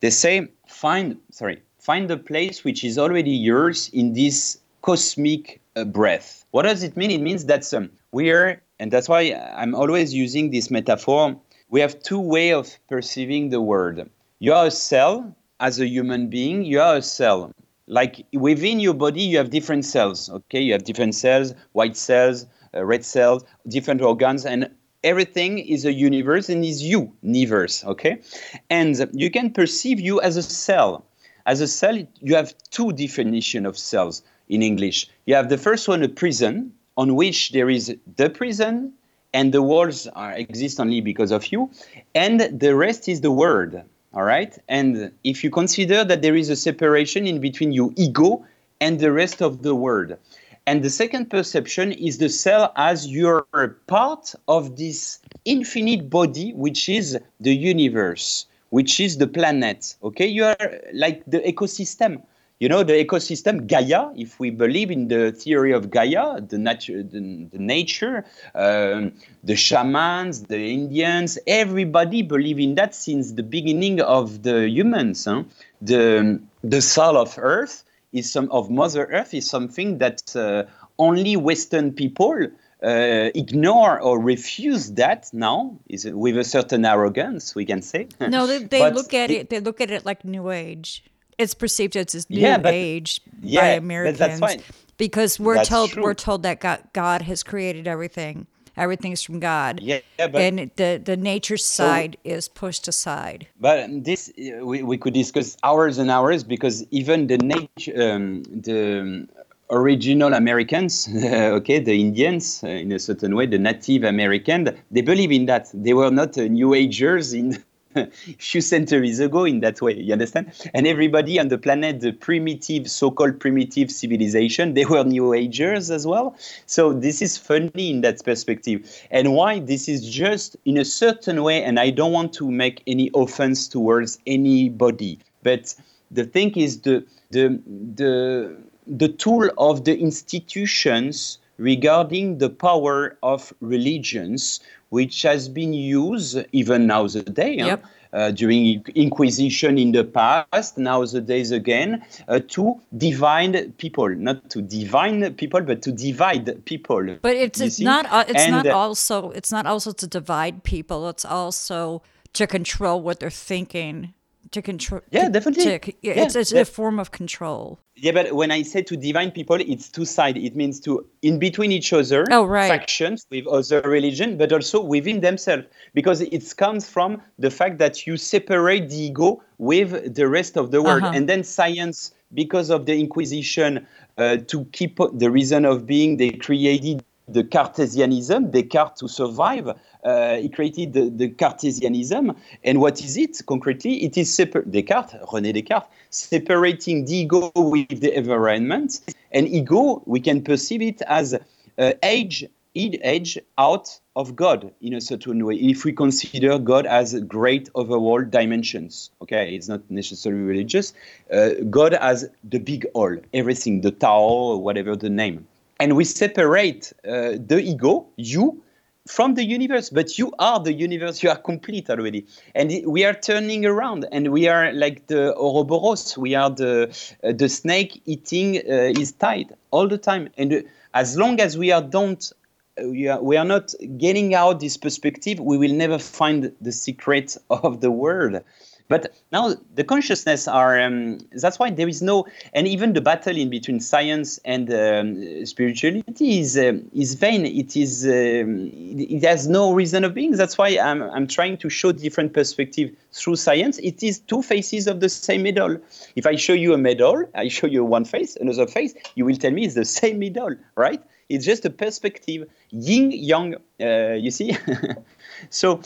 They say, find, sorry, find the place which is already yours in this cosmic breath. What does it mean? It means that um, we are, and that's why I'm always using this metaphor. We have two way of perceiving the world you are a cell as a human being you are a cell like within your body you have different cells okay you have different cells white cells uh, red cells different organs and everything is a universe and is you universe okay and you can perceive you as a cell as a cell you have two definition of cells in english. You have the first one a prison on which there is the prison and the walls are exist only because of you and the rest is the world all right? And if you consider that there is a separation in between your ego and the rest of the world and the second perception is the cell as you're part of this infinite body which is the universe which is the planet okay? You are like the ecosystem you know the ecosystem gaia if we believe in the theory of gaia the nature the, the nature um, the shamans the indians everybody believe in that since the beginning of the humans huh? the the soul of earth is some of mother earth is something that uh, only western people uh, ignore or refuse that now is with a certain arrogance we can say no they, they look at it, it they look at it like new age it's perceived as this new yeah, but, age yeah, by Americans because we're that's told true. we're told that God, God has created everything. Everything's from God. Yeah, but and the the nature side so, is pushed aside. But this we, we could discuss hours and hours because even the nature um, the original Americans, okay, the Indians uh, in a certain way, the Native American, they believe in that. They were not uh, New Agers in few centuries ago in that way you understand? And everybody on the planet the primitive so-called primitive civilization they were new agers as well. So this is funny in that perspective. And why? This is just in a certain way and i don't want to make any offense towards anybody but the thing is the the the the tool of the institutions regarding the power of religions which has been used even nowadays. Yep. Uh, during Inquisition in the past, nowadays again, uh, to divide people, not to divine people, but to divide people. But it's, it's not. Uh, it's and, not also. It's not also to divide people. It's also to control what they're thinking to control. Yeah, definitely. To, yeah, it's, it's a form of control. Yeah, but when I say to divine people, it's two sides. It means to in between each other, oh, right. factions with other religion, but also within themselves, because it comes from the fact that you separate the ego with the rest of the world, uh-huh. and then science, because of the Inquisition, uh, to keep the reason of being, they created the Cartesianism, Descartes to survive, uh, he created the, the, Cartesianism. And what is it concretely? It is separ- Descartes, René Descartes, separating the ego with the environment. And ego, we can perceive it as uh, age, age out of God in a certain way. If we consider God as great overall dimensions, okay, it's not necessarily religious. Uh, God as the big all, everything, the Tao, whatever the name. And we separate uh, the ego, you, from the universe but you are the universe you are complete already. And we are turning around and we are like the ouroboros. We are the uh, the snake eating uh, his all the time. And uh, as long as we are don't uh, we are, we are not getting out this perspective we will never find the secret of the world but now the consciousness are um, that's why there is no and even the battle in between science and um, spirituality is uh, is vain. It is um, it has no reason of being. That's why I'm I'm trying to show different perspective through science. It is two faces of the same medal. If I show you a medal, I show you one face, another face, you will tell me it's the same medal, right? It's just a perspective, yin yang. Uh, you see. so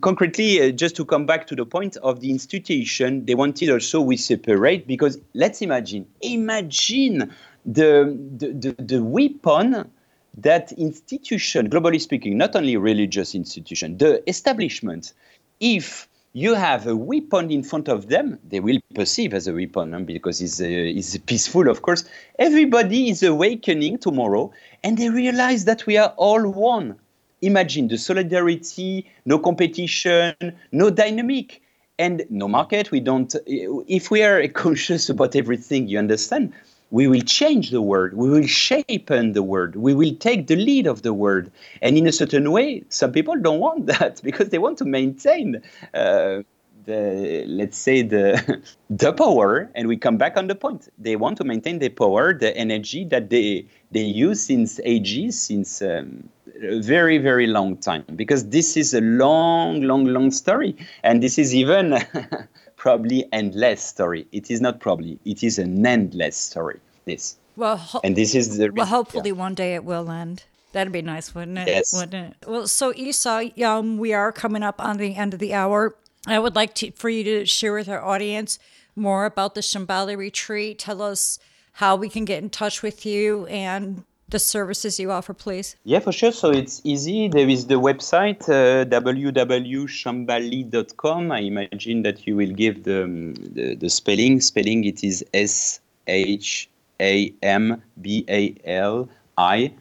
concretely, uh, just to come back to the point of the institution, they wanted also we separate because let's imagine, imagine the, the, the, the weapon that institution, globally speaking, not only religious institution, the establishment, if you have a weapon in front of them, they will perceive as a weapon because it's, uh, it's peaceful, of course. Everybody is awakening tomorrow and they realize that we are all one imagine the solidarity, no competition, no dynamic, and no market. We don't. If we are conscious about everything, you understand. We will change the world. We will shape the world. We will take the lead of the world. And in a certain way, some people don't want that because they want to maintain. Uh, the let's say the the power and we come back on the point they want to maintain the power the energy that they they use since ages since um, a very, very long time because this is a long, long, long story. And this is even probably endless story. It is not probably, it is an endless story. This. Well, ho- and this is the. Well, hopefully yeah. one day it will end. That'd be nice, wouldn't it? Yes. Wouldn't it? Well, so Isa, um, we are coming up on the end of the hour. I would like to for you to share with our audience more about the Shambali retreat. Tell us how we can get in touch with you and the services you offer, please? Yeah, for sure. So it's easy. There is the website uh, www.shambali.com. I imagine that you will give the, um, the, the spelling. Spelling it is S H A M B A L I.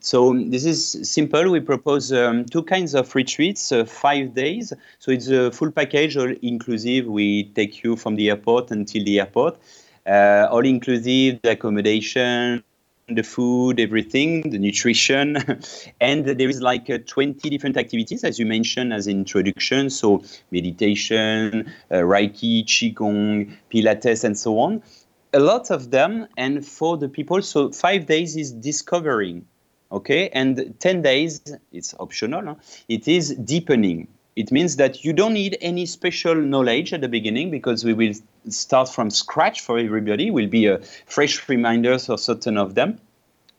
So this is simple. We propose um, two kinds of retreats, uh, five days. So it's a full package, all inclusive. We take you from the airport until the airport. Uh, all inclusive, the accommodation, the food, everything, the nutrition, and there is like uh, 20 different activities, as you mentioned as introduction. So meditation, uh, Reiki, Qigong, Pilates, and so on. A lot of them, and for the people, so five days is discovering, okay, and 10 days, it's optional, huh? it is deepening. It means that you don't need any special knowledge at the beginning because we will start from scratch for everybody. Will be a fresh reminder for certain of them,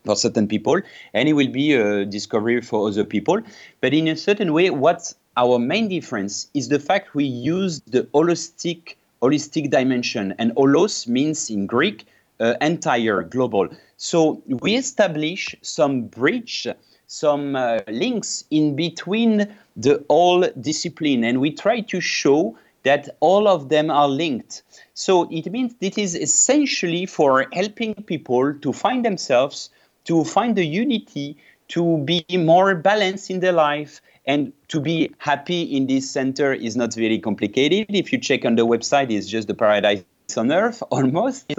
for certain people, and it will be a discovery for other people. But in a certain way, what our main difference is the fact we use the holistic holistic dimension, and holos means in Greek uh, entire, global. So we establish some bridge, some uh, links in between the all discipline, and we try to show that all of them are linked. So it means it is essentially for helping people to find themselves, to find the unity, to be more balanced in their life and to be happy in this center is not very complicated. If you check on the website, it's just the paradise on earth almost.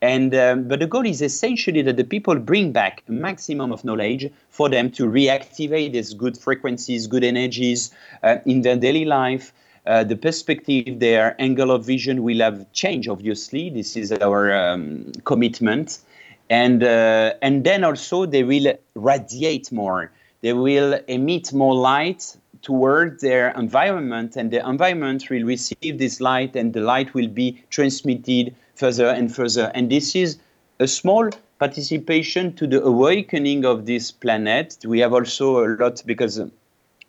And um, but the goal is essentially that the people bring back a maximum of knowledge for them to reactivate these good frequencies good energies uh, in their daily life. Uh, the perspective their angle of vision will have changed obviously. This is our um, commitment. And uh, and then also they will radiate more. They will emit more light toward their environment, and the environment will receive this light, and the light will be transmitted further and further. And this is a small participation to the awakening of this planet. We have also a lot because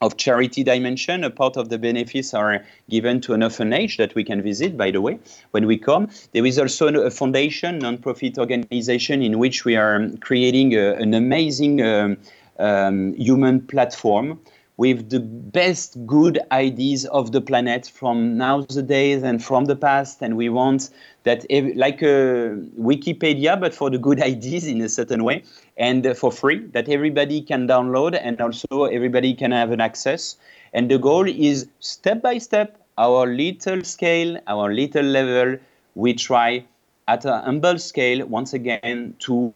of charity dimension. A part of the benefits are given to an orphanage that we can visit, by the way, when we come. There is also a foundation, non-profit organization, in which we are creating a, an amazing um, um, human platform with the best good ideas of the planet from nowadays and from the past. And we want that, like a Wikipedia, but for the good ideas in a certain way and uh, for free, that everybody can download and also everybody can have an access. And the goal is step by step, our little scale, our little level, we try at a humble scale once again to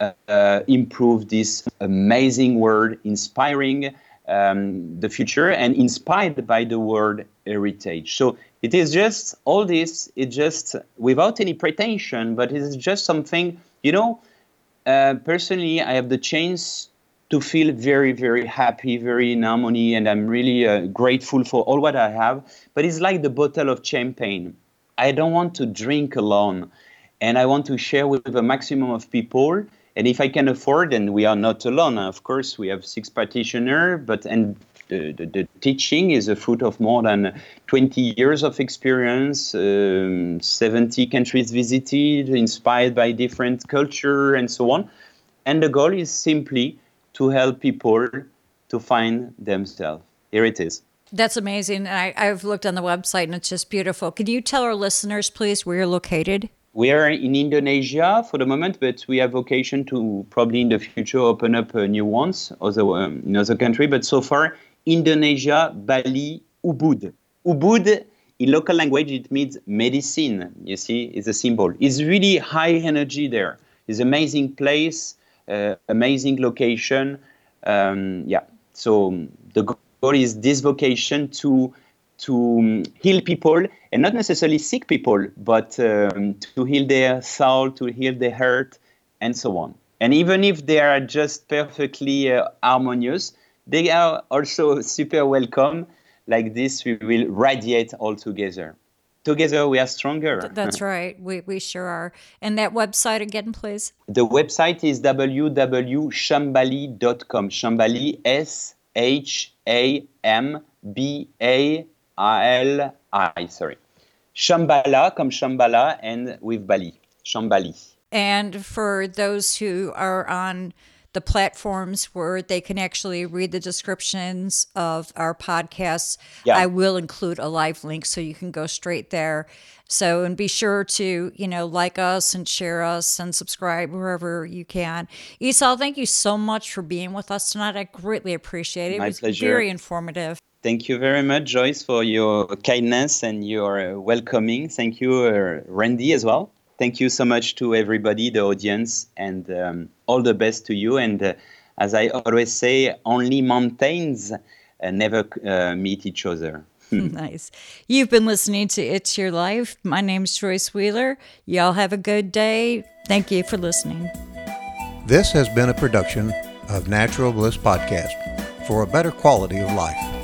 uh, uh improve this amazing word, inspiring um, the future, and inspired by the word heritage. So it is just all this. It just without any pretension, but it is just something. You know, uh, personally, I have the chance to feel very, very happy, very in harmony, and I'm really uh, grateful for all what I have. But it's like the bottle of champagne. I don't want to drink alone, and I want to share with a maximum of people and if I can afford, and we are not alone, of course, we have six practitioners, but and the, the, the, teaching is a fruit of more than 20 years of experience, um, 70 countries visited, inspired by different culture and so on. And the goal is simply to help people to find themselves. Here it is. That's amazing. I, I've looked on the website and it's just beautiful. Can you tell our listeners, please, where you're located? We are in Indonesia for the moment, but we have vocation to probably in the future open up uh, new ones other, um, in other country. But so far, Indonesia, Bali, Ubud. Ubud, in local language, it means medicine. You see, it's a symbol. It's really high energy there. It's amazing place, uh, amazing location. Um, yeah. So the goal is this vocation to to um, heal people and not necessarily sick people, but um, to heal their soul, to heal their heart, and so on. And even if they are just perfectly uh, harmonious, they are also super welcome. Like this, we will radiate all together. Together, we are stronger. That's right. We, we sure are. And that website again, please? The website is www.shambali.com. Shambali, S H A M B A I-L-I, sorry. Shambhala, comme Shambhala, and with Bali, Shambali. And for those who are on the platforms where they can actually read the descriptions of our podcasts, yeah. I will include a live link so you can go straight there. So, and be sure to, you know, like us and share us and subscribe wherever you can. Isal, thank you so much for being with us tonight. I greatly appreciate it. My it was pleasure. very informative. Thank you very much, Joyce, for your kindness and your welcoming. Thank you, uh, Randy, as well. Thank you so much to everybody, the audience, and um, all the best to you. And uh, as I always say, only mountains uh, never uh, meet each other. nice. You've been listening to It's Your Life. My name's Joyce Wheeler. Y'all have a good day. Thank you for listening. This has been a production of Natural Bliss Podcast for a better quality of life.